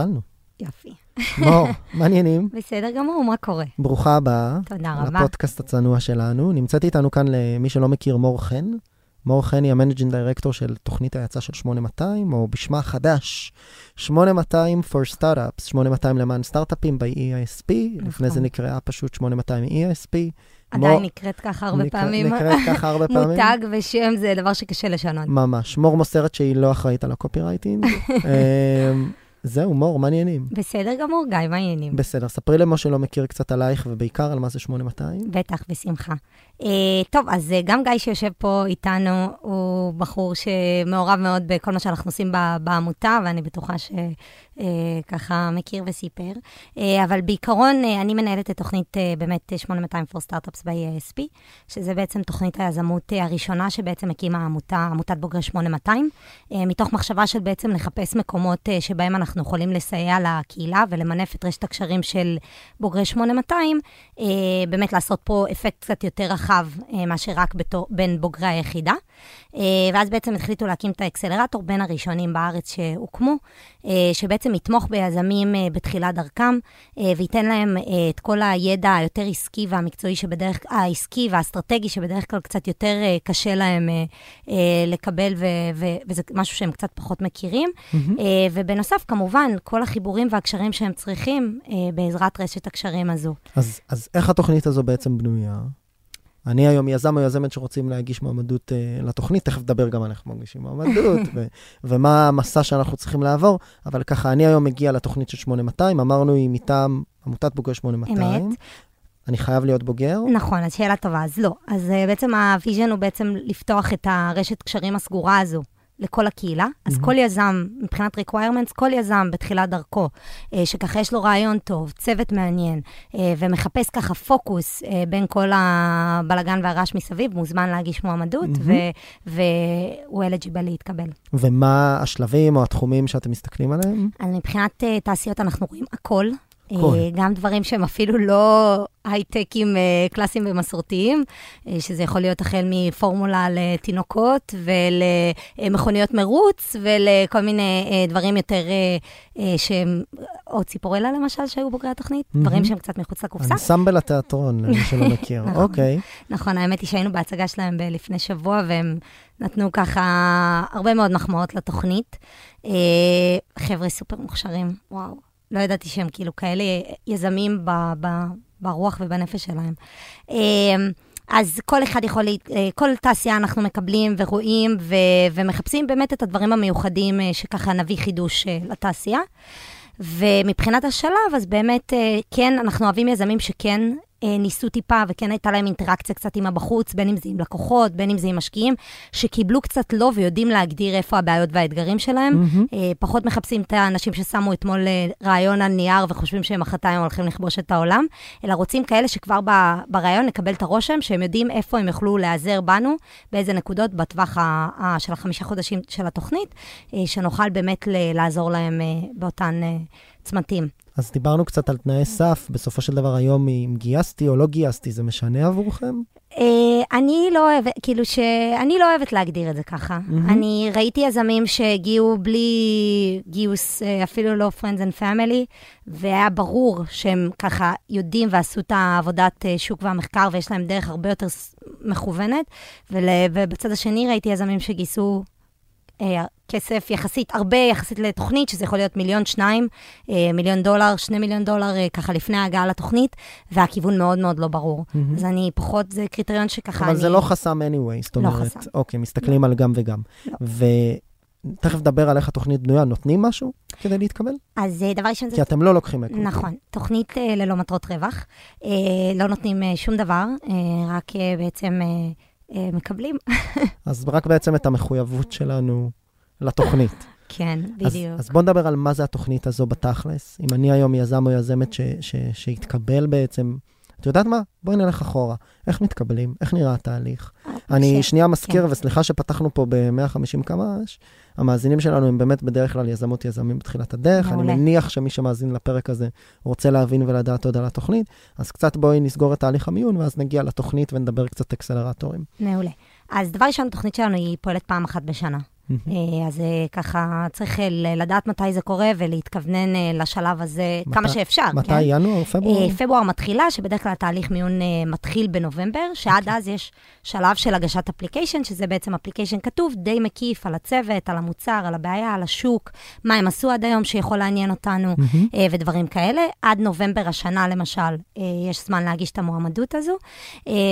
התחלנו. יופי. מור, מעניינים? בסדר גמור, מה קורה? ברוכה הבאה. תודה רבה. לפודקאסט הצנוע שלנו. נמצאת איתנו כאן, למי שלא מכיר, מור חן. מור חן היא ה managing director של תוכנית ההאצה של 8200, או בשמה החדש, 8200 for Startups, 8200 למען סטארט-אפים ב-EISP, נכון. לפני זה נקראה פשוט 8200 EISP. עדיין מור- נקראת ככה הרבה נקרא- פעמים. נקראת ככה הרבה פעמים. מותג ושם זה דבר שקשה לשנות. ממש. מור מוסרת שהיא לא אחראית על הקופירייטינג. זהו, מור, מעניינים. בסדר גמור, גיא, מה העניינים? בסדר, ספרי למי שלא מכיר קצת עלייך, ובעיקר על מה זה 8200. בטח, בשמחה. Uh, טוב, אז uh, גם גיא שיושב פה איתנו, הוא בחור שמעורב מאוד בכל מה שאנחנו עושים בעמותה, ואני בטוחה שככה מכיר וסיפר. Uh, אבל בעיקרון, uh, אני מנהלת את תוכנית באמת 8200 for Startups ב-ESP, שזה בעצם תוכנית היזמות הראשונה שבעצם הקימה העמותה, עמותת בוגרי 8200, uh, מתוך מחשבה של בעצם לחפש מקומות שבהם אנחנו יכולים לסייע לקהילה ולמנף את רשת הקשרים של בוגרי 8200, אה, באמת לעשות פה אפקט קצת יותר רחב אה, מאשר רק בתור, בין בוגרי היחידה. אה, ואז בעצם החליטו להקים את האקסלרטור בין הראשונים בארץ שהוקמו, אה, שבעצם יתמוך ביזמים אה, בתחילת דרכם, אה, וייתן להם אה, את כל הידע היותר עסקי והמקצועי שבדרך, העסקי והאסטרטגי שבדרך כלל קצת יותר קשה להם לקבל, ו, ו, וזה משהו שהם קצת פחות מכירים. אה, ובנוסף, כמובן, כל החיבורים והקשרים שהם צריכים בעזרת רשת הקשרים הזו. אז, אז איך התוכנית הזו בעצם בנויה? אני היום יזם או יזמת שרוצים להגיש מועמדות uh, לתוכנית, תכף נדבר גם על איך מגישים מועמדות, ו- ומה המסע שאנחנו צריכים לעבור, אבל ככה, אני היום מגיע לתוכנית של 8200, אמרנו היא מטעם עמותת בוגר 8200. אמת. אני חייב להיות בוגר? נכון, אז שאלה טובה. אז לא. אז uh, בעצם ה vision הוא בעצם לפתוח את הרשת קשרים הסגורה הזו. לכל הקהילה, אז מהמם. כל יזם, מבחינת requirements, כל יזם בתחילת דרכו, אה, שככה יש לו רעיון טוב, צוות מעניין, אה, ומחפש ככה פוקוס אה, בין כל הבלגן והרעש מסביב, מוזמן להגיש מועמדות. ו- והוא eligible להתקבל. ומה השלבים או התחומים שאתם מסתכלים עליהם? אז מבחינת תעשיות אנחנו רואים הכל. הכל. Uh, גם דברים שהם אפילו לא הייטקים uh, קלאסיים ומסורתיים, uh, שזה יכול להיות החל מפורמולה לתינוקות ולמכוניות מרוץ ולכל מיני דברים יותר שהם, או ציפורלה למשל, שהיו בוגרי התוכנית, מהמם. דברים שהם קצת מחוץ לקופסה. אנסמבל התיאטרון, למי שלא מכיר. נכון. אוקיי. נכון, האמת היא שהיינו בהצגה שלהם לפני שבוע, והם נתנו ככה הרבה מאוד מחמאות לתוכנית. אה, חבר'ה סופר מוכשרים, וואו. לא ידעתי שהם כאילו כאלה יזמים ב- ב- ברוח ובנפש שלהם. אה, אז כל אחד יכול, אה, כל תעשייה אנחנו מקבלים ורואים ו- ומחפשים באמת את הדברים המיוחדים אה, שככה נביא חידוש אה, לתעשייה. ומבחינת השלב, אז באמת, כן, אנחנו אוהבים יזמים שכן ניסו טיפה, וכן הייתה להם אינטראקציה קצת עם הבחוץ, בין אם זה עם לקוחות, בין אם זה עם משקיעים, שקיבלו קצת לא ויודעים להגדיר איפה הבעיות והאתגרים שלהם. אה, פחות מחפשים את האנשים ששמו אתמול אה, רעיון על נייר וחושבים שהם מחרתיים הולכים לכבוש את העולם, אלא רוצים כאלה שכבר ברעיון נקבל את הרושם שהם יודעים איפה הם יוכלו להיעזר בנו, באיזה נקודות בטווח ה- ה- של החמישה חודשים של התוכנית, אה, שנוכל באמת לעזור להם אה, באותן אה, צמתים. אז דיברנו קצת על תנאי סף, בסופו של דבר היום אם גייסתי או לא גייסתי, זה משנה עבורכם? אה, אני לא אוהבת, כאילו ש... אני לא אוהבת להגדיר את זה ככה. אני ראיתי יזמים שהגיעו בלי גיוס, אה, אפילו לא friends and family, והיה ברור שהם ככה יודעים ועשו את העבודת אה, שוק והמחקר, ויש להם דרך הרבה יותר מכוונת. ול... ובצד השני ראיתי יזמים שגייסו כסף יחסית, הרבה יחסית לתוכנית, שזה יכול להיות מיליון, שניים, אה, מיליון דולר, שני מיליון דולר, אה, ככה לפני ההגעה לתוכנית, והכיוון מאוד מאוד לא ברור. מהמם. אז אני פחות, זה קריטריון שככה אבל אני... זה לא חסם anyway, זאת לא אומרת, חסם. אוקיי, מסתכלים על גם וגם. לא. ותכף נדבר על איך התוכנית בנויה, נותנים משהו כדי להתקבל? אז אה, דבר ראשון זה... כי אתם לא לוקחים מקום. נכון, תוכנית ללא מטרות רווח. לא נותנים שום דבר, רק בעצם מקבלים. אז רק בעצם את המחויבות שלנו לתוכנית. כן, אז, בדיוק. אז בוא נדבר על מה זה התוכנית הזו בתכלס. אם אני היום יזם או יזמת ש, ש, שהתקבל בעצם, את יודעת מה? בואי נלך אחורה. איך מתקבלים? איך נראה התהליך? אני ש- שנייה מזכיר, כן. וסליחה שפתחנו פה ב-150 קמ"ש, המאזינים שלנו הם באמת בדרך כלל יזמות יזמים בתחילת הדרך. מעולה. אני מניח שמי שמאזין לפרק הזה רוצה להבין ולדעת עוד על התוכנית, אז קצת בואי נסגור את תהליך המיון, ואז נגיע לתוכנית ונדבר קצת אקסלרטורים. מעולה. אז דבר ראשון, התוכנית שלנו היא פועלת פעם אחת בשנה. אה, אז אה, ככה צריך אה, לדעת מתי זה קורה ולהתכוונן לשלב הזה מתי- כמה שאפשר. מתי? כן? ינואר? פברואר? פברואר מתחילה, שבדרך כלל התהליך מיון מתחיל בנובמבר, שעד אוקיי. אז יש שלב של הגשת אפליקיישן, שזה בעצם אפליקיישן כתוב, די מקיף על הצוות, על המוצר, על הבעיה, על השוק, מה הם עשו עד היום שיכול לעניין אותנו. אה, ודברים כאלה. עד נובמבר השנה, למשל, יש זמן להגיש את המועמדות הזו,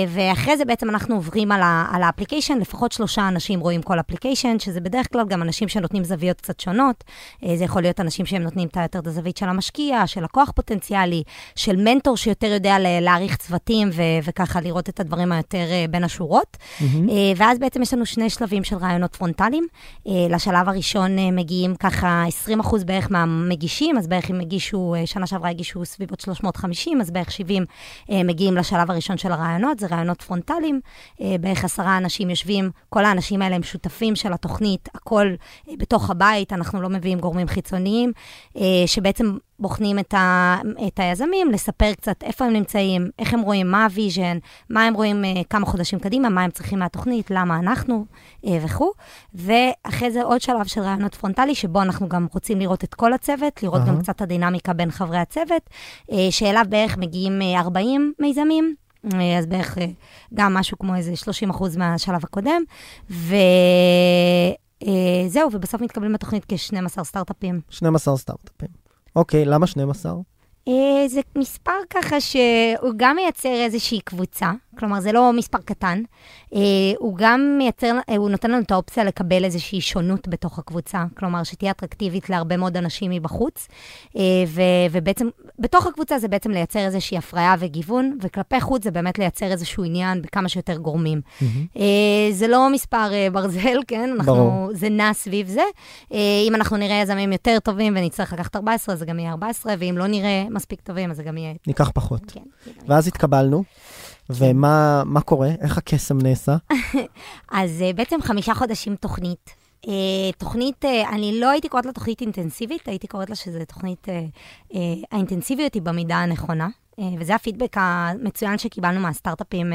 ואחרי זה בעצם אנחנו עוברים על ה application, לפחות שלושה אנשים רואים כל application, שזה בדרך כלל גם אנשים שנותנים זוויות קצת שונות. אה, זה יכול להיות אנשים שהם נותנים את יותר את הזווית של המשקיע, של לקוח פוטנציאלי, של מנטור שיותר יודע להעריך צוותים ו- וככה לראות את הדברים היותר אה, בין השורות. אה, ואז בעצם יש לנו שני שלבים של ראיונות פרונטליים. לשלב הראשון מגיעים ככה 20% בערך מהמגישים, אז בערך אם הגישו, שנה שעברה הגישו סביבות 350, אז בערך 70 אה, מגיעים לשלב הראשון של הראיונות, זה ראיונות פרונטליים. בערך עשרה אנשים יושבים, כל האנשים האלה הם שותפים של התוכנית, הכל אה, בתוך הבית, אנחנו לא מביאים גורמים חיצוניים, אה, שבעצם בוחנים את, ה, את היזמים, לספר קצת איפה הם נמצאים, איך הם רואים, מה ה vision, מה הם רואים אה, כמה חודשים קדימה, מה הם צריכים מהתוכנית, למה אנחנו אה, וכו'. ואחרי זה עוד שלב של רעיונות פרונטלי, שבו אנחנו גם רוצים לראות את כל הצוות, לראות גם אהה. קצת הדינמיקה בין חברי הצוות, אה, שאליו בערך מגיעים אה, 40 מיזמים. אז בערך גם משהו כמו איזה 30 אחוז מהשלב הקודם, וזהו, ובסוף מתקבלים בתוכנית כ-12 סטארט-אפים. 12 סטארט-אפים. אוקיי, למה 12? אה, זה מספר ככה שהוא גם מייצר איזושהי קבוצה, כלומר זה לא מספר קטן, אה, הוא גם מייצר, אה, הוא נותן לנו את האופציה לקבל איזושהי שונות בתוך הקבוצה, כלומר שתהיה אטרקטיבית להרבה מאוד אנשים מבחוץ, אה, ו- ובעצם בתוך הקבוצה זה בעצם לייצר איזושהי הפריה וגיוון, וכלפי חוץ זה באמת לייצר איזשהו עניין בכמה שיותר גורמים. מהמם. אה, זה לא מספר אה, ברזל, כן? אנחנו, ברור. זה נע סביב זה. אה, אם אנחנו נראה יזמים יותר טובים ונצטרך לקחת 14, אז זה גם יהיה 14, ואם לא נראה מספיק טובים, אז זה גם יהיה... ניקח פחות. כן. יהיה. ואז התקבלנו, ומה מה קורה? איך הקסם נעשה? אז אה, בעצם חמישה חודשים תוכנית. אה, תוכנית, אה, אני לא הייתי קוראת לה תוכנית אינטנסיבית, הייתי קוראת לה שזו תוכנית, האינטנסיביות היא במידה הנכונה. וזה הפידבק המצוין שקיבלנו מהסטארט-אפים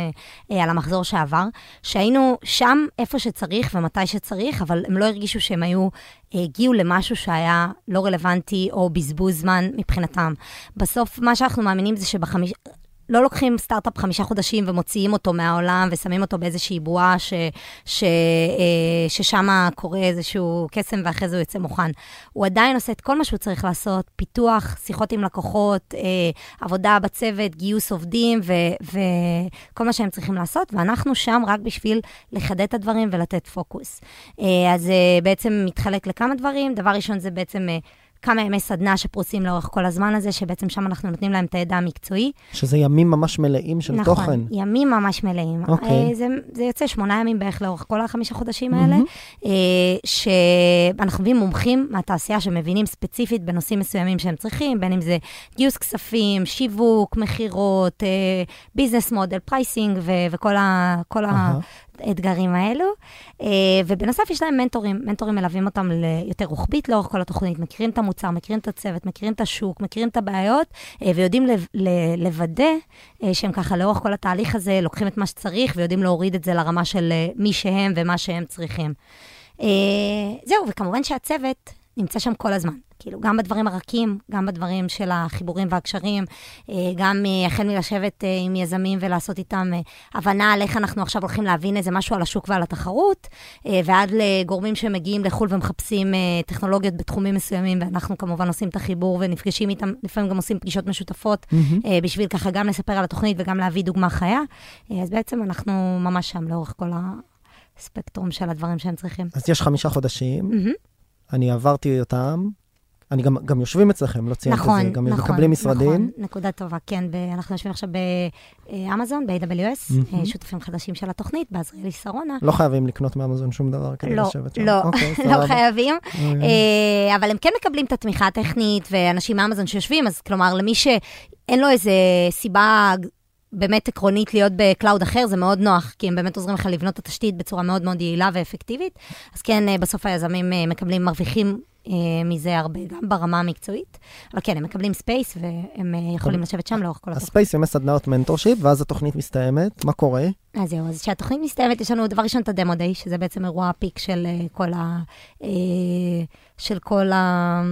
על המחזור שעבר, שהיינו שם איפה שצריך ומתי שצריך, אבל הם לא הרגישו שהם היו, הגיעו למשהו שהיה לא רלוונטי או בזבוז זמן מבחינתם. בסוף, מה שאנחנו מאמינים זה שבחמיש... לא לוקחים סטארט-אפ חמישה חודשים ומוציאים אותו מהעולם ושמים אותו באיזושהי בועה ש, ש, אה, ששם קורה איזשהו קסם ואחרי זה הוא יוצא מוכן. הוא עדיין עושה את כל מה שהוא צריך לעשות, פיתוח, שיחות עם לקוחות, אה, עבודה בצוות, גיוס עובדים ו- וכל מה שהם צריכים לעשות, ואנחנו שם רק בשביל לחדד את הדברים ולתת פוקוס. אה, אז בעצם מתחלק לכמה דברים. דבר ראשון זה בעצם... כמה ימי סדנה שפרוסים לאורך כל הזמן הזה, שבעצם שם אנחנו נותנים להם את הידע המקצועי. שזה ימים ממש מלאים של נכון, תוכן. ימים ממש מלאים. אוקיי. אה, זה, זה יוצא שמונה ימים בערך לאורך כל החמישה חודשים האלה. אה, שאנחנו מביאים מומחים מהתעשייה שמבינים ספציפית בנושאים מסוימים שהם צריכים, בין אם זה גיוס כספים, שיווק, מכירות, business model, pricing וכל ה, אהה. האתגרים האלו. אה, ובנוסף יש להם מנטורים, מנטורים מלווים אותם ליותר רוחבית לאורך כל התוכנית, מכירים את המוצר, מכירים את הצוות, מכירים את השוק, מכירים את הבעיות, אה, ויודעים לוודא אה, שהם ככה לאורך כל התהליך הזה לוקחים את מה שצריך ויודעים להוריד את זה לרמה של מי שהם ומה שהם צריכים. זהו, וכמובן שהצוות נמצא שם כל הזמן. כאילו, גם בדברים הרכים, גם בדברים של החיבורים והקשרים, אה, גם אה, החל מלשבת אה, עם יזמים ולעשות איתם הבנה על איך אנחנו עכשיו הולכים להבין איזה משהו על השוק ועל התחרות, ועד לגורמים שמגיעים לחו"ל ומחפשים טכנולוגיות בתחומים מסוימים, ואנחנו כמובן עושים את החיבור ונפגשים איתם, לפעמים גם עושים פגישות משותפות. אה, בשביל ככה גם לספר על התוכנית וגם להביא דוגמה חיה. אז בעצם אנחנו ממש שם לאורך כל הספקטרום של הדברים שהם צריכים. אז יש חמישה חודשים, מהמם. אני עברתי אותם, אני גם, גם יושבים אצלכם, לא ציינת נכון, את זה, גם נכון, מקבלים משרדים. נכון, נקודה טובה, כן. ב- אנחנו יושבים עכשיו באמזון, ב-AWS. אה, שותפים חדשים של התוכנית, בעזריאלי שרונה. לא חייבים לקנות מאמזון שום דבר כדי לא, לשבת שם. לא, אוקיי, לא. חייבים. אה, אבל הם כן מקבלים את התמיכה הטכנית, ואנשים מאמזון שיושבים, אז כלומר, למי שאין לו איזה סיבה באמת עקרונית להיות ב cloud אחר, זה מאוד נוח, כי הם באמת עוזרים לך לבנות את התשתית בצורה מאוד מאוד יעילה ואפקטיבית. אז כן, אה, בסוף היזמים אה, מקבלים, מרוויחים אה, מזה הרבה, גם ברמה המקצועית. אבל כן, הם מקבלים space, והם יכולים לשבת שם לאורך כל התוכנית. ה space ימי סדנאות mentorship, ואז התוכנית מסתיימת, מה קורה? אז זהו, אז כשהתוכנית מסתיימת, יש לנו דבר ראשון את ה demo day, שזה בעצם אירוע ה peak של כל ה... של כל ה...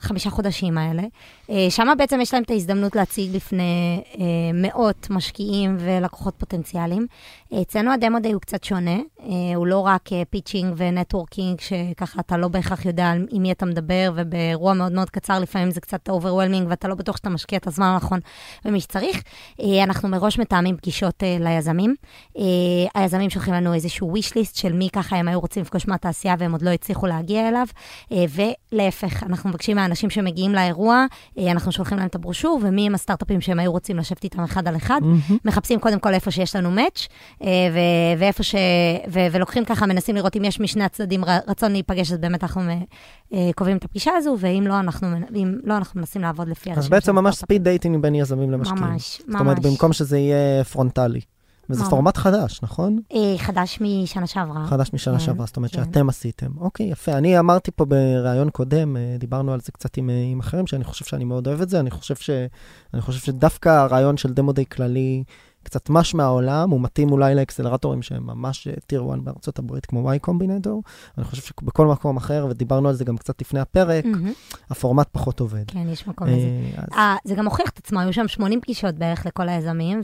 חמישה חודשים האלה. אה, שם בעצם יש להם את ההזדמנות להציג בפני אה, מאות משקיעים ולקוחות פוטנציאליים. אה, אצלנו ה demo day הוא קצת שונה, הוא לא רק pitching ו networking, שככה אתה לא בהכרח יודע עם מי אתה מדבר, ובאירוע מאוד מאוד קצר לפעמים זה קצת overwhelming, ואתה לא בטוח שאתה משקיע את הזמן הנכון במי שצריך. אנחנו מראש מתאמים פגישות ליזמים. היזמים שולחים לנו איזשהו wish list של מי ככה הם היו רוצים לפגוש מהתעשייה והם עוד לא הצליחו להגיע אליו, ולהפך, אנחנו מבקשים מהאנשים שמגיעים לאירוע, אה, אנחנו שולחים להם את הברושור, ומי הם הסטארט-אפים שהם היו רוצים לשבת איתם אחד על אחד. מהמם. מחפשים קודם כל איפה שיש לנו match, אה, ו- ואיפה ש... ו- ולוקחים ככה, מנסים לראות אם יש משני הצדדים רצון להיפגש, אז באמת אנחנו אה, קובעים את הפגישה הזו, ואם לא, אנחנו, אם לא, אנחנו מנסים לעבוד לפי אז בעצם ממש. speed dating בין יזמים למשקיעים. ממש, זאת אומרת, ממש. במקום שזה יהיה פרונטלי. וזה. פורמט חדש, נכון? אה, חדש משנה שעברה. חדש משנה כן, שעברה, זאת אומרת כן. שאתם עשיתם. אוקיי, יפה. אני אמרתי פה בריאיון קודם, אה, דיברנו על זה קצת עם, אה, עם אחרים, שאני חושב שאני מאוד אוהב את זה. אני חושב, ש, אני חושב שדווקא הרעיון של דמו דיי כללי, קצת מש מהעולם, הוא מתאים אולי לאקסלרטורים שהם ממש טיר 1 בארצות הברית, כמו Y קומבינטור. אני חושב שבכל מקום אחר, ודיברנו על זה גם קצת לפני הפרק. הפורמט פחות עובד. כן, יש מקום לזה. אה, אז- אה, זה גם הוכיח את עצמו, היו שם 80 פגישות בערך לכל היזמים,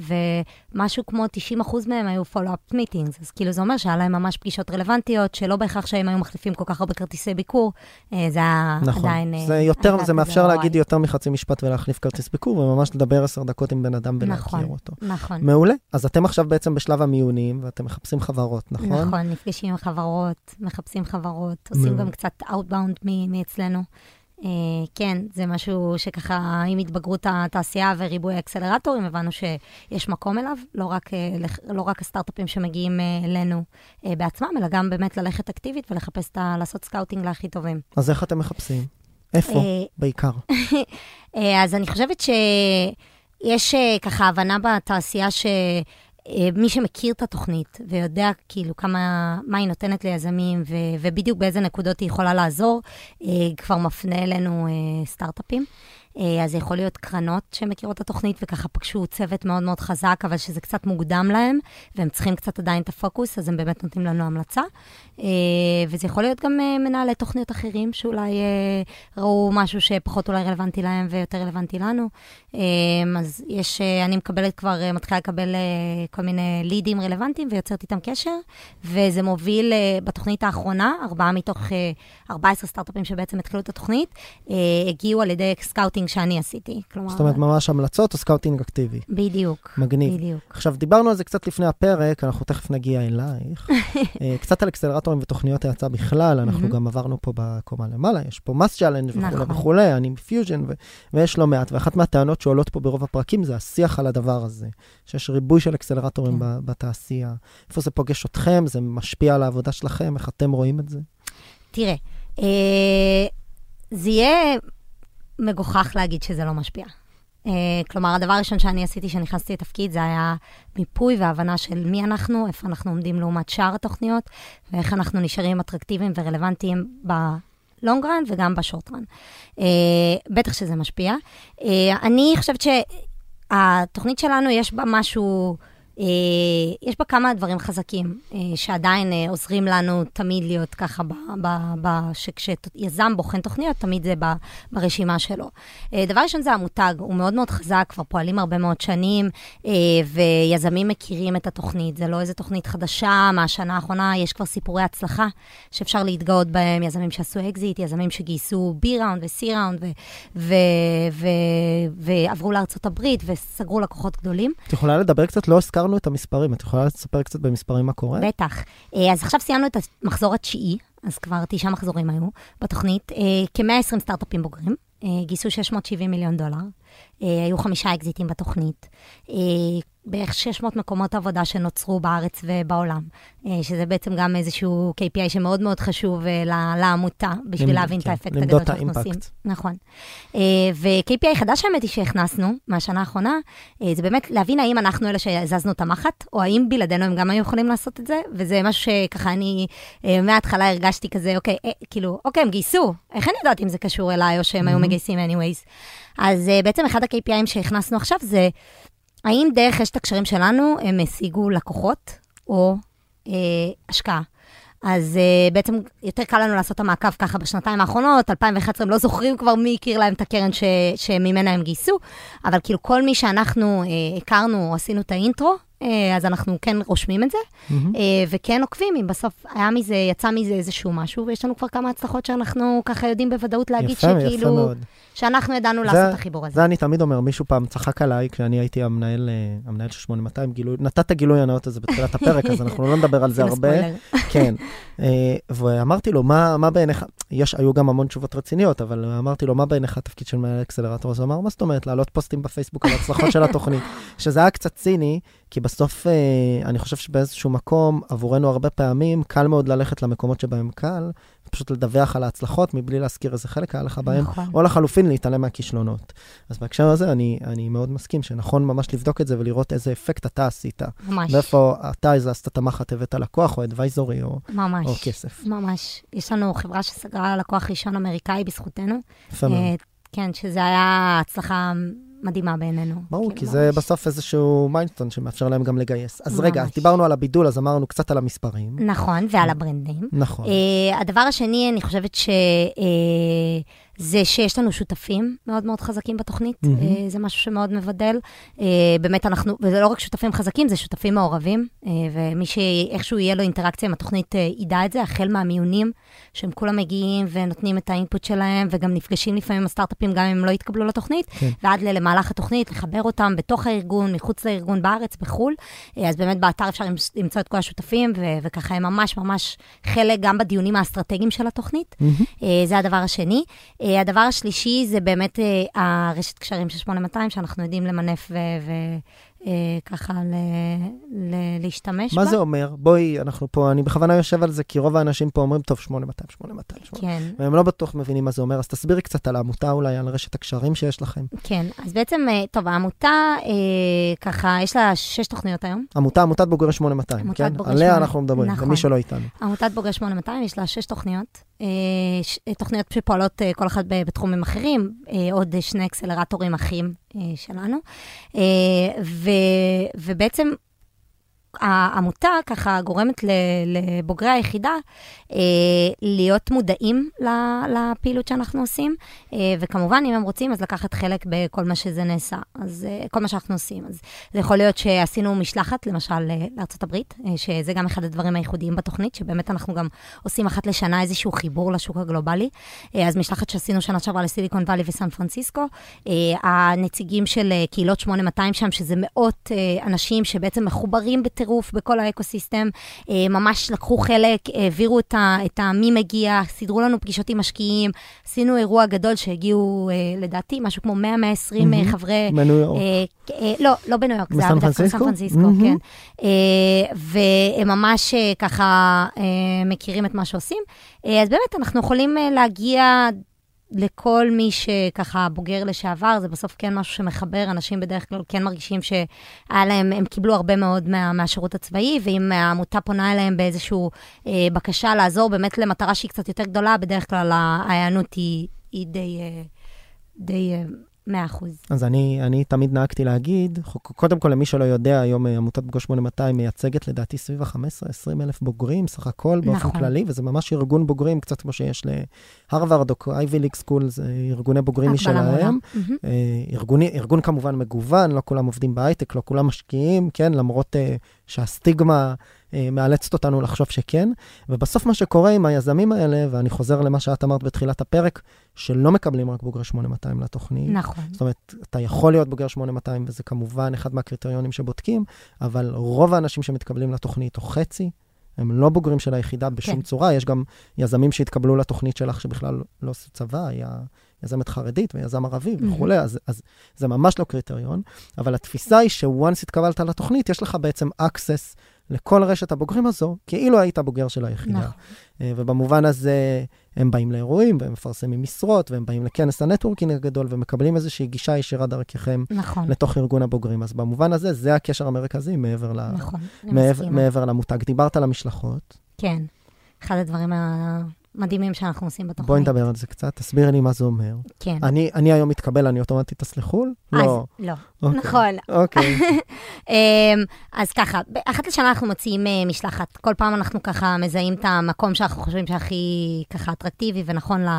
ומשהו כמו 90% מהם היו follow-up meetings, אז כאילו זה אומר שהיה להם ממש פגישות רלוונטיות, שלא בהכרח שהם היו מחליפים כל כך הרבה כרטיסי ביקור, אה, זה היה נכון. עדיין... אה, זה יותר, זה מאפשר. להגיד יותר מחצי משפט ולהחליף כרטיס ביקור, וממש לדבר עשר דקות עם בן אדם נכון. ולהכיר אותו. נכון. מעולה. אז אתם עכשיו בעצם בשלב המיונים, ואתם מחפשים חברות, נכון? נכון, נפגשים עם חברות, מחפשים חברות, עושים מעולה. גם קצת Outbound מאצלנו. אה, כן, זה משהו שככה, עם התבגרות התעשייה וריבוי האקסלרטורים, הבנו שיש מקום אליו, לא רק, אה, לא רק הסטארט-אפים שמגיעים אה, אלינו בעצמם, אלא גם באמת ללכת אקטיבית ולחפש את ה... לעשות scouting להכי טובים. אז איך אתם מחפשים? איפה? בעיקר. אז אני חושבת שיש אה, ככה הבנה בתעשייה ש... אה, מי שמכיר את התוכנית ויודע כאילו כמה, מה היא נותנת ליזמים ו, ובדיוק באיזה נקודות היא יכולה לעזור, אה, כבר מפנה אלינו סטארט-אפים. אה, אז זה יכול להיות קרנות שמכירות את התוכנית וככה פגשו צוות מאוד מאוד חזק, אבל שזה קצת מוקדם להם, והם צריכים קצת עדיין את הפוקוס, אז הם באמת נותנים לנו המלצה. אה, וזה יכול להיות גם אה, מנהלי תוכניות אחרים, שאולי ראו משהו שפחות אולי רלוונטי להם ויותר רלוונטי לנו. אז יש, אני מקבלת כבר, מתחילה לקבל כל מיני leads רלוונטיים ויוצרת איתם קשר, וזה מוביל בתוכנית האחרונה, ארבעה מתוך אה, 14 סטארט-אפים שבעצם התחילו את התוכנית, הגיעו על ידי scouting שאני עשיתי. כלומר, זאת אומרת, ממש המלצות או scouting אקטיבי. בדיוק. מגניב. בדיוק. עכשיו, דיברנו על זה קצת לפני הפרק, אנחנו תכף נגיע אלייך. אה, קצת על אקסלרטורים ותוכניות האצה בכלל, אנחנו. גם עברנו פה בקומה למעלה, יש פה MassChallenge וכולי. וכולי, אני מ-Fusion, ו- ויש לא מעט, ואחת מהטענות שעולות פה ברוב הפרקים זה השיח על הדבר הזה, שיש ריבוי של אקסלרטורים כן. בתעשייה. איפה זה פוגש אתכם, זה משפיע על העבודה שלכם, איך אתם רואים את זה? תראה, אה, זה יהיה מגוחך להגיד שזה לא משפיע. אה, כלומר, הדבר הראשון שאני עשיתי כשנכנסתי לתפקיד זה היה מיפוי והבנה של מי אנחנו, איפה אנחנו עומדים לעומת שאר התוכניות, ואיך אנחנו נשארים אטרקטיביים ורלוונטיים בלונג רן וגם בשורט רן. אה, בטח שזה משפיע. אה, אני חושבת שהתוכנית שלנו, יש בה משהו... אה, יש בה כמה דברים חזקים, אה, שעדיין אה, עוזרים לנו תמיד להיות ככה, ב, ב, ב, שכשיזם בוחן תוכניות, תמיד זה ב, ברשימה שלו. דבר ראשון זה המותג, הוא מאוד מאוד חזק, כבר פועלים הרבה מאוד שנים, ויזמים מכירים את התוכנית. זה לא איזו תוכנית חדשה מהשנה האחרונה, יש כבר סיפורי הצלחה שאפשר להתגאות בהם, יזמים שעשו אקזיט, יזמים שגייסו B round ו-C round, ו- ו- ו- ועברו לארצות הברית וסגרו לקוחות גדולים. את יכולה לדבר קצת, לא הזכרנו את המספרים, את יכולה לספר קצת במספרים מה קורה? בטח. אה, אז עכשיו סיימנו את המחזור התשיעי אז כבר תשעה מחזורים היו בתוכנית. אה, כ-120 סטארט-אפים בוגרים, אה, גייסו 670 מיליון דולר. אה, היו חמישה אקזיטים בתוכנית. אה, בערך 600 מקומות עבודה שנוצרו בארץ ובעולם, אה, שזה בעצם גם איזשהו KPI שמאוד מאוד חשוב אה, לעמותה, בשביל למד- להבין את כן, האפקט למדוד הגדול את שאנחנו עושים. האימפקט. נכון. אה, ו-KPI חדש האמת היא שהכנסנו מהשנה האחרונה, אה, זה באמת להבין האם אנחנו אלה שהזזנו את המחט, או האם בלעדינו הם גם היו יכולים לעשות את זה, וזה משהו שככה אני אה, מההתחלה הרגשתי כזה, אוקיי, אה, כאילו, אוקיי, הם גייסו, איך אני יודעת אם זה קשור אליי או שהם היו מגייסים anyways. אז אה, בעצם אחד ה-KPIים שהכנסנו עכשיו זה, האם דרך רשת הקשרים שלנו הם השיגו לקוחות או אה, השקעה. אז uh, בעצם יותר קל לנו לעשות את המעקב ככה בשנתיים האחרונות, 2011 הם לא זוכרים כבר מי הכיר להם את הקרן ש, שממנה הם גייסו, אבל כאילו כל מי שאנחנו uh, הכרנו או עשינו את האינטרו, אז אנחנו כן רושמים את זה, uh, וכן עוקבים אם בסוף היה מזה, יצא מזה איזשהו משהו, ויש לנו כבר כמה הצלחות שאנחנו ככה יודעים בוודאות להגיד יפה, יפה שכאילו, מאוד. שאנחנו ידענו זה- לעשות את החיבור הזה. זה אני תמיד אומר, מישהו פעם צחק עליי כשאני הייתי המנהל, אה, המנהל של 8200, גילוי, נתת גילוי הנאות הזה בתחילת הפרק, אז אנחנו לא נדבר על זה הרבה. כן. אה, ואמרתי לו, מה, מה בעיניך, יש, היו גם המון תשובות רציניות, אבל אמרתי לו, מה בעיניך התפקיד של מנהל אקסלרטור? אז הוא אמר, מה זאת אומרת, להעלות פוסטים בפייסבוק על ההצלחות של התוכנית? שזה היה קצת ציני, כי בסוף, אה, אני חושב שבאיזשהו מקום, עבורנו הרבה פעמים, קל מאוד ללכת למקומות שבהם קל, פשוט לדווח על ההצלחות מבלי להזכיר איזה חלק היה לך בהם, נכון. או לחלופין להתעלם מהכישלונות. אז בהקשר הזה, אני, אני מאוד מסכים שנכון ממש לבדוק את זה ולראות איזה אפקט אתה עשית. ממש, ואיפה אתה הזזת את המחט, הבאת לקוח, או אדוויזורי, או, ממש. או כסף. ממש. יש לנו חברה שסגרה לקוח ראשון אמריקאי בזכותנו. יפה מאוד. אה, כן, שזה היה הצלחה מדהימה בעינינו. ברור, כאילו, כי זה ממש. בסוף איזשהו milestone שמאפשר להם גם לגייס. אז ממש. רגע, אז דיברנו על הבידול, אז אמרנו קצת על המספרים. נכון, ועל ה-brandים. נכון. אה, הדבר השני, אני חושבת ש... אה, זה שיש לנו שותפים מאוד מאוד חזקים בתוכנית, אה, זה משהו שמאוד מבדל. אה, באמת אנחנו, וזה לא רק שותפים חזקים, זה שותפים מעורבים, אה, ומי שאיכשהו יהיה לו אינטראקציה עם התוכנית ידע את זה, החל מהמיונים, שהם כולם מגיעים ונותנים את האינפוט שלהם, וגם נפגשים לפעמים עם הסטארט-אפים, גם אם הם לא יתקבלו לתוכנית, כן. ועד למהלך התוכנית, לחבר אותם בתוך הארגון, מחוץ לארגון, בארץ, בחו"ל. אה, אז באמת באתר אפשר למצוא את כל השותפים, ו- וככה הם ממש ממש חלק גם בדיונים האסטרטגיים של התוכנית. אה, זה הדבר השני. אה, הדבר השלישי זה באמת אה, הרשת קשרים של 8200, שאנחנו יודעים למנף וככה להשתמש בה. מה זה אומר? בואי, אנחנו פה, אני בכוונה יושב על זה, כי רוב האנשים פה אומרים, טוב, 8200, 8200, 8200. כן, והם לא בטוח מבינים מה זה אומר, אז תסבירי קצת על העמותה אולי, על רשת הקשרים שיש לכם. כן. אז בעצם, אה, טוב, העמותה, אה, ככה, יש לה שש תוכניות היום. עמותה, עמותת בוגרי 8200, עמותת כן? עליה 8200, אנחנו מדברים, נכון. למי שלא איתנו. עמותת בוגרי 8200, יש לה שש תוכניות. אה, ש- תוכניות שפועלות אה, כל אחת בתחומים אחרים, אה, עוד אה, שני אקסלרטורים אחים אה, שלנו. אה, ו, ובעצם העמותה ככה גורמת לבוגרי היחידה אה, להיות מודעים לפעילות שאנחנו עושים, אה, וכמובן, אם הם רוצים, אז לקחת חלק בכל מה שזה נעשה, אז אה, כל מה שאנחנו עושים. אז זה יכול להיות שעשינו משלחת, למשל, לארה"ב, שזה גם אחד הדברים הייחודיים בתוכנית, שבאמת אנחנו גם עושים אחת לשנה איזשהו חיבור לשוק הגלובלי. אז משלחת שעשינו שנה שעברה לסיליקון וואלי וסן פרנסיסקו, הנציגים של קהילות 8200 שם, שזה מאות אנשים שבעצם מחוברים בטירוף בכל האקוסיסטם, אה, ממש לקחו חלק, העבירו את, את מי מגיע, סידרו לנו פגישות עם משקיעים, עשינו אירוע גדול שהגיעו, אה, לדעתי, משהו כמו 100-120 מהמם. אה, חברי... מניו יורק. אה, לא, לא בניו יורק, זה היה בדרך כלל בסן פרנסיסקו? מהמם. כן. אה, והם ממש ככה אה, מכירים את מה שעושים. אז באמת, אנחנו יכולים להגיע לכל מי שככה בוגר לשעבר, זה בסוף כן משהו שמחבר, אנשים בדרך כלל כן מרגישים שהיה להם, הם קיבלו הרבה מאוד מה, מהשירות הצבאי, ואם העמותה פונה אליהם באיזושהי אה, בקשה לעזור באמת למטרה שהיא קצת יותר גדולה, בדרך כלל ההיענות היא, היא די, אה, די אה, 100 אחוז. אז אני, אני תמיד נהגתי להגיד, קודם כל, למי שלא יודע, היום אה, עמותת פגוש 8200 מייצגת לדעתי סביב ה-15-20 אלף בוגרים, סך הכל, באופן נכון. כללי, וזה ממש ארגון בוגרים, קצת כמו שיש להרווארד או אייבי ליג סקול, זה ארגוני בוגרים משלהם. מהמם. אה, ארגוני, ארגון כמובן מגוון, לא כולם עובדים בהייטק, לא כולם משקיעים, כן, למרות uh, שהסטיגמה מאלצת אותנו לחשוב שכן. ובסוף מה שקורה עם היזמים האלה, ואני חוזר למה שאת אמרת בתחילת הפרק, שלא מקבלים רק בוגרי 8200 לתוכנית. נכון. זאת אומרת, אתה יכול להיות בוגר 8200, וזה כמובן אחד מהקריטריונים שבודקים, אבל רוב האנשים שמתקבלים לתוכנית, או חצי, הם לא בוגרים של היחידה בשום כן. צורה, יש גם יזמים שהתקבלו לתוכנית שלך שבכלל לא עשו צבא, היה יזמת חרדית ויזם ערבי וכולי, אז, אז זה ממש לא קריטריון, אבל התפיסה היא ש-once התקבלת לתוכנית, יש לך בעצם access לכל רשת הבוגרים הזו, כאילו היית בוגר של היחידה. נכון. אה, ובמובן הזה, הם באים לאירועים, והם מפרסמים משרות, והם באים לכנס ה-networking הגדול, ומקבלים איזושהי גישה ישירה דרככם נכון, לתוך ארגון הבוגרים. אז במובן הזה, זה הקשר המרכזי מעבר, ל... נכון, אני מעבר. מעבר למותג. דיברת על המשלחות, כן, אחד הדברים המדהימים שאנחנו עושים בתוכנית. בואי נדבר על זה קצת, תסבירי לי מה זה אומר. כן. אני, אני היום מתקבל, אני אוטומטית טס לחו"ל? לא. לא. אוקיי. נכון. אוקיי. אמ, אז ככה, אחת לשנה אנחנו מוציאים אה, משלחת. כל פעם אנחנו ככה מזהים את המקום שאנחנו חושבים שהכי ככה אטרקטיבי ונכון ל-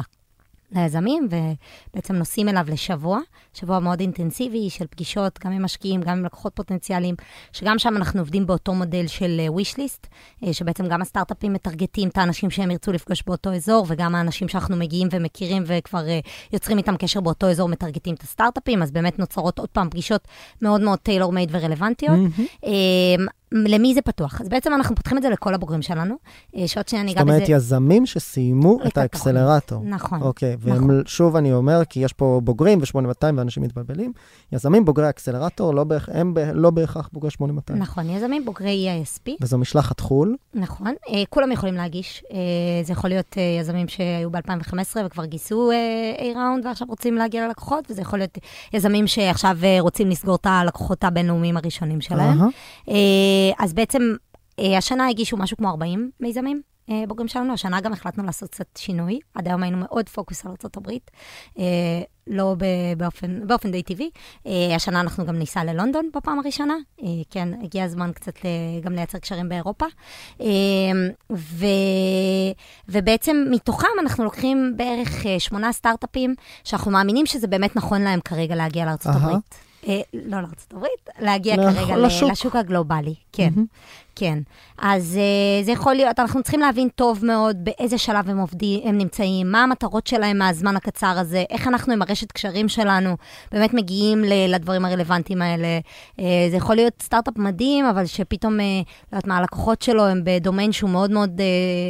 ליזמים, ובעצם נוסעים אליו לשבוע, שבוע מאוד אינטנסיבי של פגישות, גם עם משקיעים, גם עם לקוחות פוטנציאליים, שגם שם אנחנו עובדים באותו מודל של אה, wish list, אה, שבעצם גם הסטארט-אפים מטרגטים את האנשים שהם ירצו לפגוש באותו אזור, וגם האנשים שאנחנו מגיעים ומכירים וכבר אה, יוצרים איתם קשר באותו אזור, מטרגטים את הסטארט-אפים, אז באמת נוצרות עוד פעם פגישות מאוד מאוד טיילור מייד ורלוונטיות. מהמם. למי זה פתוח? אז בעצם אנחנו פותחים את זה לכל הבוגרים שלנו, אה, שעוד שניה זאת ניגע בזה. אומרת, יזמים שסיימו את את האקסלרטור. נכון. אוקיי, נכון. ושוב אני אומר, כי יש פה בוגרים ו-8200 ואנשים מתבלבלים, יזמים בוגרי האקסלרטור, לא בהכ- הם ב- לא בהכרח בוגרי 8200. נכון, יזמים בוגרי EISP, וזו משלחת חו"ל, נכון. אה, כולם יכולים להגיש. אה, זה יכול להיות יזמים שהיו ב-2015 וכבר גייסו A-ראונד ועכשיו רוצים להגיע ללקוחות, וזה יכול להיות יזמים שעכשיו רוצים לסגור את הלקוחות הבינלאומיים הראשונים שלהם. אהה. אה, אז בעצם אה, השנה הגישו משהו כמו 40 מיזמים. אה, בוגרים שלנו, השנה גם החלטנו לעשות קצת שינוי. עד היום היינו מאוד פוקוס על ארה"ב, לא באופן, באופן די טבעי. השנה אנחנו גם ניסע ללונדון בפעם הראשונה. כן, הגיע הזמן קצת גם לייצר קשרים באירופה. ו, ובעצם מתוכם אנחנו לוקחים בערך שמונה סטארט-אפים, שאנחנו מאמינים שזה באמת נכון להם כרגע להגיע. הברית. אה, לא לארצות הברית, להגיע לח- כרגע ל- לשוק. לשוק הגלובלי, כן. מהמם. כן. אז uh, זה יכול להיות, אנחנו צריכים להבין טוב מאוד באיזה שלב הם עובדים, הם נמצאים, מה המטרות שלהם מהזמן הקצר הזה, איך אנחנו עם הרשת קשרים שלנו באמת מגיעים ל- לדברים הרלוונטיים האלה. Uh, זה יכול להיות סטארט-אפ מדהים, אבל שפתאום, uh, לא יודעת מה, הלקוחות שלו הם בדומיין שהוא מאוד מאוד,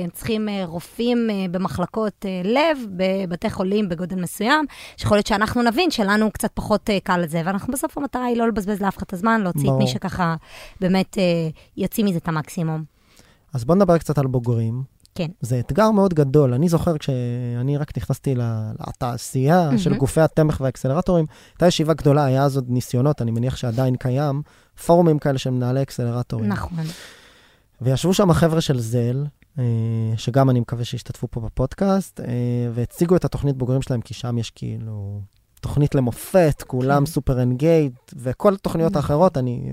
הם צריכים רופאים במחלקות לב, בבתי חולים בגודל מסוים, שיכול להיות שאנחנו נבין שלנו קצת פחות קל לזה, ואנחנו בסוף המטרה היא לא לבזבז לאף אחד את הזמן, להוציא את. מי שככה באמת יוציא מזה את המקסימום. אז בואו נדבר קצת על בוגרים. כן. זה אתגר מאוד גדול. אני זוכר כשאני רק נכנסתי לתעשייה מהמם. של גופי התמך והאקסלרטורים, הייתה ישיבה גדולה, היה אז עוד ניסיונות, אני מניח שעדיין קיים, פורומים כאלה של מנהלי אקסלרטורים. נכון. וישבו שם החבר'ה של זל, אה, שגם אני מקווה שישתתפו פה בפודקאסט, אה, והציגו את התוכנית בוגרים שלהם, כי שם יש כאילו תוכנית למופת, כולם כן. סופר אנגייד, וכל התוכניות. האחרות, אני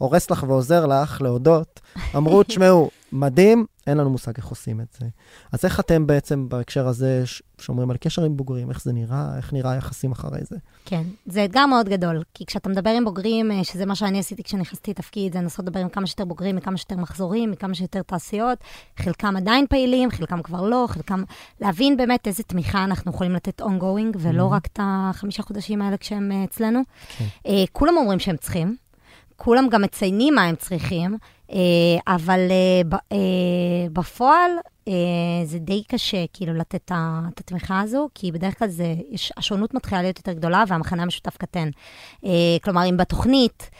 הורס לך ועוזר לך להודות. אמרו, תשמעו, מדהים, אין לנו מושג איך עושים את זה. אז איך אתם בעצם בהקשר הזה ש- שומרים על קשר עם בוגרים, איך זה נראה, איך נראה היחסים אחרי זה? כן, זה אתגר מאוד גדול, כי כשאתה מדבר עם בוגרים, אה, שזה מה שאני עשיתי כשנכנסתי לתפקיד, זה לנסות לדבר עם כמה שיותר בוגרים, מכמה שיותר מחזורים, מכמה שיותר תעשיות, חלקם עדיין פעילים, חלקם כבר לא, חלקם... להבין באמת איזה תמיכה אנחנו יכולים לתת ongoing, ולא Mhm. רק את החמישה חודשים האלה כשהם אה, אצלנו. כן. אה, כולם אומרים שהם צריכים, כולם גם מציינים מה הם צריכים, אה, אבל אה, אה, בפועל זה די קשה כאילו לתת את התמיכה הזו, כי בדרך כלל זה, השונות מתחילה להיות יותר גדולה והמחנה המשותף קטן. כלומר, אם בתוכנית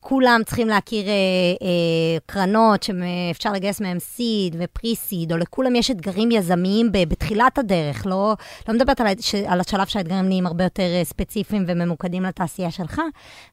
כולם צריכים להכיר אה, אה, קרנות שאפשר לגייס מהם סיד ופרי-סיד, או לכולם יש אתגרים יזמיים ב- בתחילת הדרך, לא, לא מדברת על, ש- על השלב שהאתגרים נהיים הרבה יותר אה, ספציפיים וממוקדים לתעשייה שלך,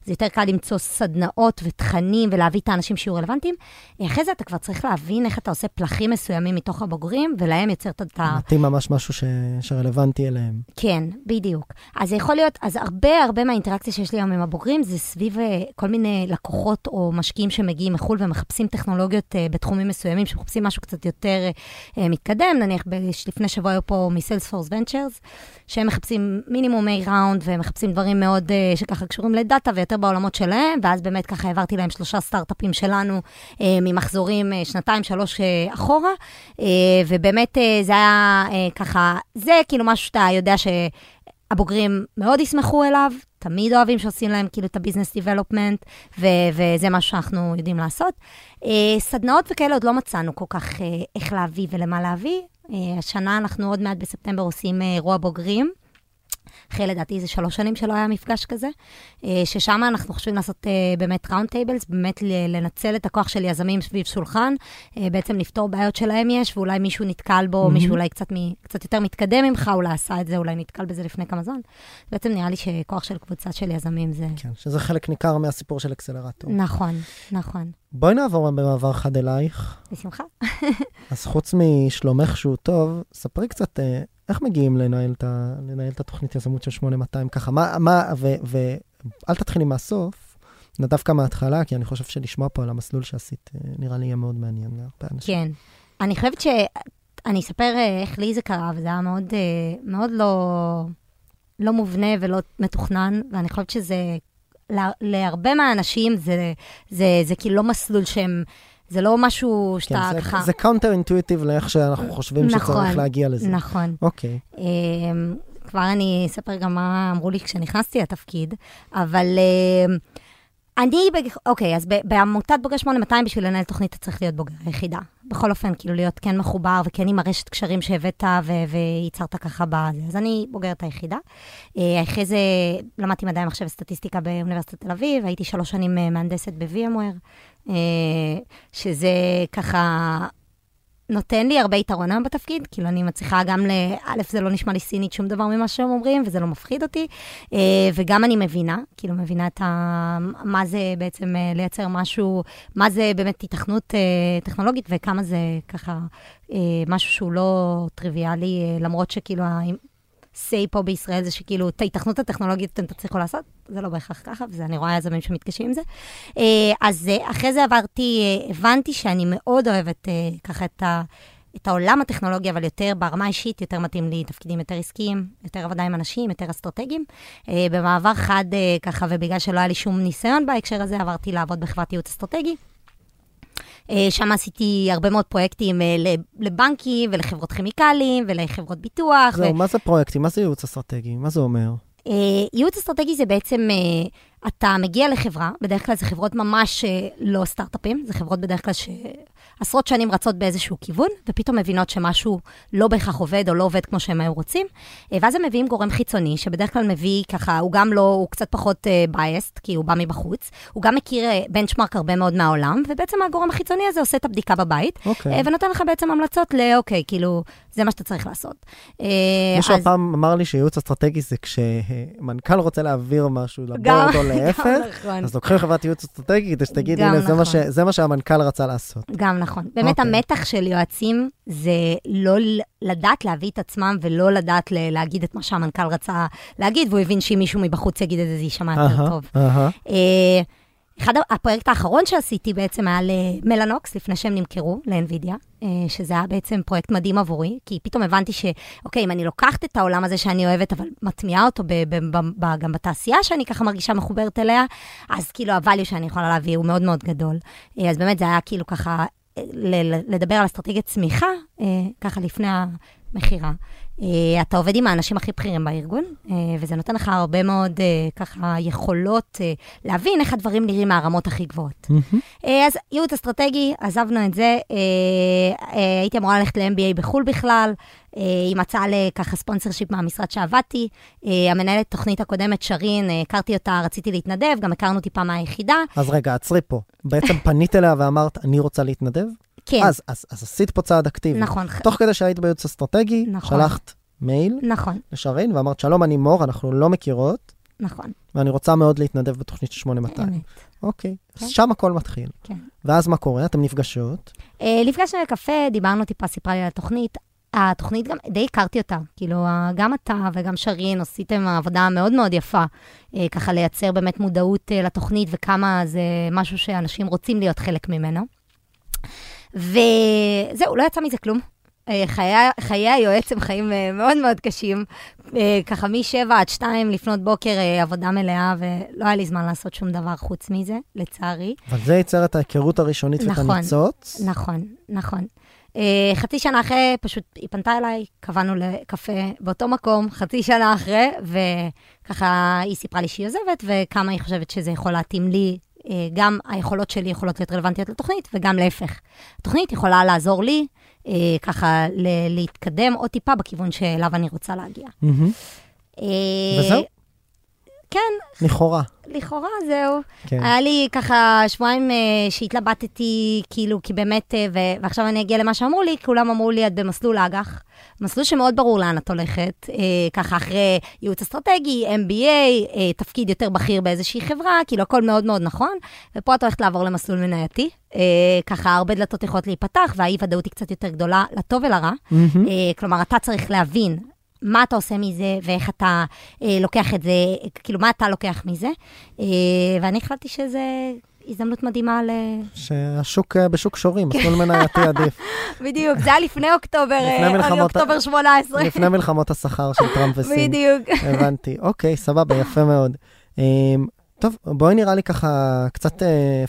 זה יותר קל למצוא סדנאות ותכנים ולהביא את האנשים שיהיו רלוונטיים. אה, אחרי זה אתה כבר צריך להבין איך אתה עושה פלחים מסוימים מתוך הבוגרים, ולהם יוצר את ה... מתאים ממש משהו ש... שרלוונטי אליהם. כן, בדיוק. אז זה יכול להיות, אז הרבה הרבה מהאינטראקציה שיש לי היום עם הבוגרים זה סביב אה, כל מיני לקוחות או משקיעים שמגיעים מחו"ל ומחפשים טכנולוגיות אה, בתחומים מסוימים, שמחפשים משהו קצת יותר אה, מתקדם. נניח לפני שבוע היו פה מ-Salesforce Ventures, שהם מחפשים מינימום A round והם מחפשים דברים מאוד אה, שככה קשורים לדאטה ויותר בעולמות שלהם, ואז באמת ככה העברתי להם שלושה סטארט-אפים שלנו ממחזורים שנתיים, שלוש אחורה, ובאמת זה היה ככה, זה כאילו משהו שאתה יודע ש... הבוגרים מאוד ישמחו אליו, תמיד אוהבים שעושים להם כאילו את ה-business development, וזה מה שאנחנו יודעים לעשות. אה, סדנאות וכאלה עוד לא מצאנו כל כך אה, איך להביא ולמה להביא. אה, השנה אנחנו עוד מעט בספטמבר עושים אה, אירוע בוגרים. אחרי לדעתי זה שלוש שנים שלא היה מפגש כזה, אה, ששם אנחנו חושבים לעשות אה, באמת round tables, באמת לנצל את הכוח של יזמים סביב שולחן, אה, בעצם לפתור בעיות שלהם יש, ואולי מישהו נתקל בו, mm-hmm. מישהו אולי קצת, מ, קצת יותר מתקדם ממך, אולי עשה את זה, אולי נתקל בזה לפני כמה זמן. בעצם נראה לי שכוח של קבוצה של יזמים זה... כן, שזה חלק ניכר מהסיפור של אקסלרטור. נכון, נכון. בואי נעבור במעבר חד אלייך. בשמחה. אז חוץ משלומך שהוא טוב, ספרי קצת איך מגיעים לנהל את, ה, לנהל את התוכנית יזמות של 8200 ככה? מה, מה, ואל תתחילי מהסוף, דווקא מההתחלה, כי אני חושב שלשמוע פה על המסלול שעשית, אה, נראה לי יהיה מאוד מעניין להרבה אנשים. כן. אני חושבת ש... אני אספר אה, איך לי זה קרה, וזה היה מאוד, אה, מאוד לא, לא מובנה ולא מתוכנן, ואני חושבת שזה, להרבה מהאנשים זה, זה, זה, זה כאילו לא מסלול שהם... זה לא משהו שאתה כן, ככה... זה counter intuitive לאיך שאנחנו חושבים נכון, שצריך להגיע לזה. נכון. אוקיי. אמ, כבר אני אספר גם מה אמרו לי כשנכנסתי לתפקיד, אבל אה, אני, אוקיי, אז בעמותת בוגר 8200, בשביל לנהל תוכנית אתה צריך להיות בוגר היחידה. בכל אופן, כאילו להיות כן מחובר וכן עם הרשת קשרים שהבאת וייצרת ככה בזה. אז אני בוגרת היחידה. אה, אחרי זה למדתי מדעי המחשב וסטטיסטיקה באוניברסיטת תל אביב, הייתי שלוש שנים אה, מהנדסת ב-VMware, שזה ככה נותן לי הרבה יתרון היום בתפקיד, כאילו אני מצליחה גם ל... א', זה לא נשמע לי סינית שום דבר ממה שהם אומרים, וזה לא מפחיד אותי, אה, וגם אני מבינה, כאילו מבינה את ה... מה זה בעצם אה, לייצר משהו, מה זה באמת התכנות אה, טכנולוגית, וכמה זה ככה משהו שהוא לא טריוויאלי, למרות שכאילו say פה בישראל זה שכאילו, את ההתכנות הטכנולוגית אתם תצליחו לעשות, זה לא בהכרח ככה, ואני רואה יזמים שמתקשים עם זה. אה, אז אה, אחרי זה עברתי, אה, הבנתי שאני מאוד אוהבת ככה את ה... את העולם הטכנולוגי, אבל יותר ברמה האישית, יותר מתאים לי תפקידים יותר עסקיים, יותר עבודה עם אנשים, יותר אסטרטגיים. במעבר חד, ככה, ובגלל שלא היה לי שום ניסיון בהקשר הזה, עברתי לעבוד בחברת ייעוץ אסטרטגי. אה, שם עשיתי הרבה מאוד פרויקטים אה, לבנקים ולחברות כימיקלים ולחברות ביטוח. זהו, ו... מה זה פרויקטים? מה זה ייעוץ אסטרטגי? מה זה אומר? אה, ייעוץ אסטרטגי זה בעצם, אתה מגיע לחברה, בדרך כלל זה חברות ממש לא סטארט-אפים, זה חברות בדרך כלל ש... עשרות שנים רצות באיזשהו כיוון, ופתאום מבינות שמשהו לא בהכרח עובד או לא עובד כמו שהם היו רוצים, אה, ואז הם מביאים גורם חיצוני, שבדרך כלל מביא ככה, הוא גם לא, הוא קצת פחות בייסט, uh, כי הוא בא מבחוץ, הוא גם מכיר בנצ'מארק אה, הרבה מאוד מהעולם, ובעצם הגורם החיצוני הזה עושה את הבדיקה בבית, okay. אוקיי. ונותן לך בעצם המלצות לאוקיי, כאילו, זה מה שאתה צריך לעשות. מישהו אז... פעם אמר לי שייעוץ אסטרטגי זה כשמנכ"ל רוצה להעביר משהו להפך, נכון. אז לוקחים חברת ייעוץ אסטרטגי כדי שתגיד, הנה, נכון. זה, מה ש... זה מה שהמנכ"ל רצה לעשות. גם נכון. באמת okay. אוקיי. המתח של יועצים זה לא לדעת להביא את עצמם ולא לדעת להגיד את מה שהמנכ"ל רצה להגיד, והוא הבין שאם מישהו מבחוץ יגיד את זה, זה יישמע יותר טוב. Uh-huh. אחד הפרויקט האחרון שעשיתי בעצם היה למלאנוקס, לפני שהם נמכרו לאנווידיה, אה, שזה היה בעצם פרויקט מדהים עבורי, כי פתאום הבנתי שאוקיי, אם אני לוקחת את העולם הזה שאני אוהבת, אבל מטמיעה אותו ב- ב- ב- גם בתעשייה שאני ככה מרגישה מחוברת אליה, אז כאילו הvalue שאני יכולה להביא הוא מאוד מאוד גדול. אה, אז באמת זה היה כאילו ככה לדבר על אסטרטגיית צמיחה, אה, ככה לפני המכירה. אה, אתה עובד עם האנשים הכי בכירים בארגון, אה, וזה נותן לך הרבה מאוד ככה יכולות להבין איך הדברים נראים מהרמות הכי גבוהות. Mm-hmm. אז ייעוץ אסטרטגי, עזבנו את זה, הייתי אמורה ללכת ל-MBA בחו"ל בכלל, היא מצאה לככה ספונסר שיפ מהמשרד שעבדתי. המנהלת תוכנית הקודמת, שרין, הכרתי אותה, רציתי להתנדב, גם הכרנו טיפה מהיחידה. אז רגע, עצרי פה. בעצם פנית אליה ואמרת, אני רוצה להתנדב? כן. אז, אז, אז עשית פה צעד אקטיבי. נכון. תוך כדי שהיית בייעוץ אסטרטגי, נכון. שלחת מייל נכון. לשרין ואמרת, שלום, אני מור, אנחנו לא מכירות. נכון. ואני רוצה מאוד להתנדב בתוכנית של 8200. אמת. אוקיי, כן. אז שם הכל מתחיל. כן. ואז מה קורה? אתם נפגשות? אה, נפגשנו לקפה, דיברנו טיפה, סיפרה לי על התוכנית. התוכנית גם, די הכרתי אותה. כאילו, גם אתה וגם שרין עשיתם עבודה מאוד מאוד יפה, אה, ככה לייצר באמת מודעות אה, לתוכנית וכמה זה משהו שאנשים רוצים להיות חלק ממנו. וזהו, לא יצא מזה כלום. אה, חיי, חיי היועץ הם חיים אה, מאוד מאוד קשים. אה, ככה מ-7 עד 2 לפנות בוקר עבודה מלאה, ולא היה לי זמן לעשות שום דבר חוץ מזה, לצערי. אבל זה ייצר את ההיכרות הראשונית נכון, ואת הניצוץ. נכון, נכון. חצי שנה אחרי, פשוט היא פנתה אליי, קבענו לקפה באותו מקום, חצי שנה אחרי, וככה היא סיפרה לי שהיא עוזבת, וכמה היא חושבת שזה יכול להתאים לי. אה, גם היכולות שלי יכולות להיות רלוונטיות לתוכנית, וגם להפך. התוכנית יכולה לעזור לי אה, ככה להתקדם עוד טיפה בכיוון שאליו אני רוצה להגיע. אה, וזהו? כן, לכאורה. לכאורה זהו. כן. היה לי ככה שבועיים אה, שהתלבטתי, כאילו, כי באמת, אה, ו- ועכשיו אני אגיע למה שאמרו לי, כולם אמרו לי, את במסלול אג"ח. מסלול שמאוד ברור לאן את הולכת, אה, ככה אחרי ייעוץ אסטרטגי, MBA, אה, תפקיד יותר בכיר באיזושהי חברה, כאילו הכל מאוד מאוד נכון, ופה את הולכת לעבור למסלול מנייתי. אה, ככה הרבה דלתות יכולות להיפתח, והאי-ודאות היא קצת יותר גדולה, לטוב ולרע. מהמם. אה, כלומר, אתה צריך להבין מה אתה עושה מזה, ואיך אתה אה, לוקח את זה, כאילו, מה אתה לוקח מזה. אה, ואני החלטתי שזה הזדמנות מדהימה ל... שהשוק אה, בשוק שורים, מסלול מנייתי עדיף. בדיוק, זה היה לפני אוקטובר, לפני אה, מלחמות אוקטובר 18. לפני מלחמות השכר של טראמפ וסין. בדיוק. הבנתי. אוקיי, סבבה, יפה מאוד. טוב, בואי נראה לי ככה קצת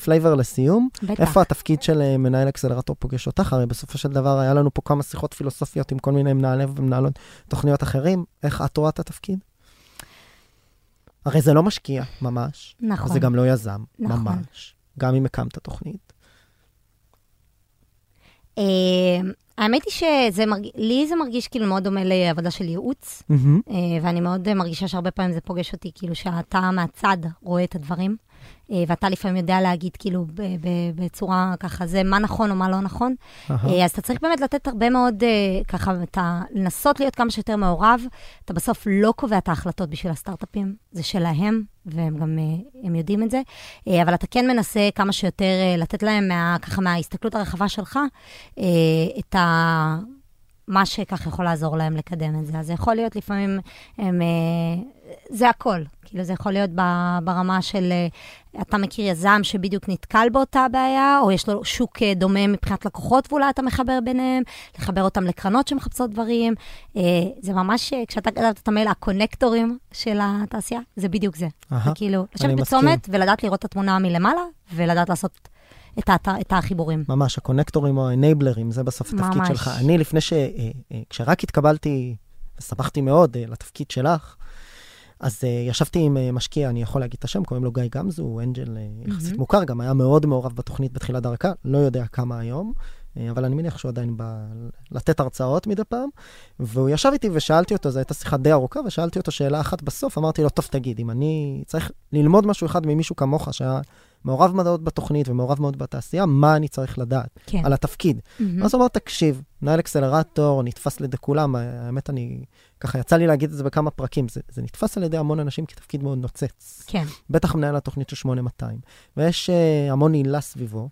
flavor לסיום. בטח. איפה התפקיד של אה, מנהל אקסלרטור פוגש אותך? הרי בסופו של דבר היה לנו פה כמה שיחות פילוסופיות עם כל מיני מנהלי ומנהלות תוכניות אחרים. איך את רואה את התפקיד? הרי זה לא משקיע, ממש. נכון. זה גם לא יזם, נכון. ממש. גם אם הקמת תוכנית. האמת היא שזה מרגיש, לי זה מרגיש כאילו מאוד דומה לעבודה של ייעוץ. אה, ואני מאוד מרגישה שהרבה פעמים זה פוגש אותי, כאילו שאתה מהצד רואה את הדברים, ואתה לפעמים יודע להגיד כאילו בצורה ככה, זה מה נכון או מה לא נכון. אה, אז אתה צריך באמת לתת הרבה מאוד, אה, ככה, אתה לנסות להיות כמה שיותר מעורב. אתה בסוף לא קובע את ההחלטות בשביל הסטארט-אפים, זה שלהם, והם גם אה, הם יודעים את זה. אה, אבל אתה כן מנסה כמה שיותר אה, לתת להם, מה, ככה, מההסתכלות הרחבה שלך, אה, את ה... מה שככה יכול לעזור להם לקדם את זה. אז זה יכול להיות לפעמים, הם, אה, זה הכל. כאילו, זה יכול להיות ברמה של, אה, אתה מכיר יזם שבדיוק נתקל באותה בעיה, או יש לו שוק אה, דומה מבחינת לקוחות, ואולי אתה מחבר ביניהם, לחבר אותם לקרנות שמחפשות דברים. אה, זה ממש, כשאתה כתבת את המייל, הקונקטורים של התעשייה, זה בדיוק זה. זה כאילו, לשבת. בצומת ולדעת לראות את התמונה מלמעלה, ולדעת לעשות את, האתר, את החיבורים. ממש, הקונקטורים או האנבלרים, זה בסוף התפקיד ממש. שלך. אני, לפני ש... כשרק התקבלתי, ושמחתי מאוד לתפקיד שלך, אז אה, ישבתי עם אה, משקיע, אני יכול להגיד את השם, קוראים לו גיא גמזו, הוא אנג'ל אה, יחסית מהמם. מוכר, גם היה מאוד מעורב בתוכנית בתחילת דרכה, לא יודע כמה היום, אה, אבל אני מניח שהוא עדיין בא לתת הרצאות מדי פעם. והוא ישב איתי ושאלתי אותו, זו הייתה שיחה די ארוכה, ושאלתי אותו שאלה אחת בסוף, אמרתי לו, טוב, תגיד, אם אני צריך ללמוד משהו אחד ממישהו כמוך, שהיה מעורב מאוד בתוכנית ומעורב מאוד בתעשייה, מה אני צריך לדעת כן. על התפקיד? מהמם. ואז הוא אמר, תקשיב, מנהל אקסלרטור, נתפס לידי כולם, האמת, אני, ככה יצא לי להגיד את זה בכמה פרקים, זה, זה נתפס על ידי המון אנשים כתפקיד מאוד נוצץ. כן. בטח מנהל התוכנית של 8200. ויש אה, המון הילה סביבו,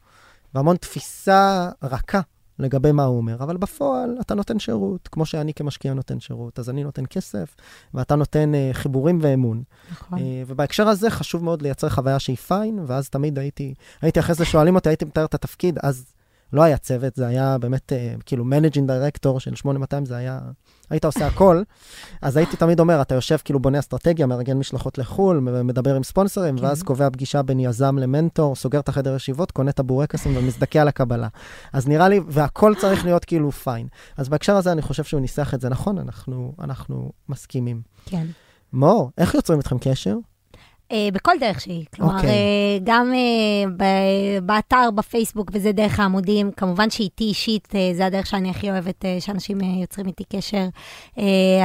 והמון תפיסה רכה לגבי מה הוא אומר, אבל בפועל אתה נותן שירות, כמו שאני כמשקיע נותן שירות, אז אני נותן כסף, ואתה נותן אה, חיבורים ואמון. נכון. אה, ובהקשר הזה חשוב מאוד לייצר חוויה שהיא fine, ואז תמיד הייתי, הייתי אחרי זה שואלים אותי, הייתי מתאר את התפקיד, אז לא היה צוות, זה היה באמת, אה, כאילו, managing director של 8200, זה היה, היית עושה הכל. אז הייתי תמיד אומר, אתה יושב כאילו בונה אסטרטגיה, מארגן משלחות לחו"ל, מדבר עם ספונסרים, כן. ואז קובע פגישה בין יזם למנטור, סוגר את החדר ישיבות, קונה את הבורקסים ומזדכה על הקבלה. אז נראה לי, והכל צריך להיות כאילו פיין. אז בהקשר הזה אני חושב שהוא ניסח את זה נכון, אנחנו, אנחנו מסכימים. כן. מור, איך יוצרים איתכם קשר? אה, בכל דרך שהיא. כלומר, אוקיי. אה, גם אה, באתר, בפייסבוק, וזה דרך העמודים. כמובן שאיתי אישית, זה הדרך שאני הכי אוהבת, שאנשים יוצרים איתי קשר.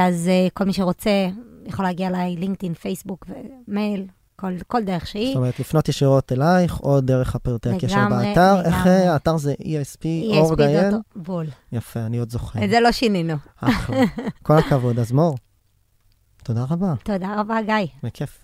אז כל מי שרוצה יכול להגיע אליי, לינקדאין, פייסבוק ומייל, כל, כל דרך שהיא. זאת אומרת, לפנות ישירות אלייך, או דרך הפרטי הקשר באתר. איך לגמרי. אה, האתר זה ESP, אורג IL? בול. יפה, אני עוד זוכר. את זה לא שינינו. אחלה. כל הכבוד. אז מור, תודה רבה, תודה רבה, גיא. בכיף.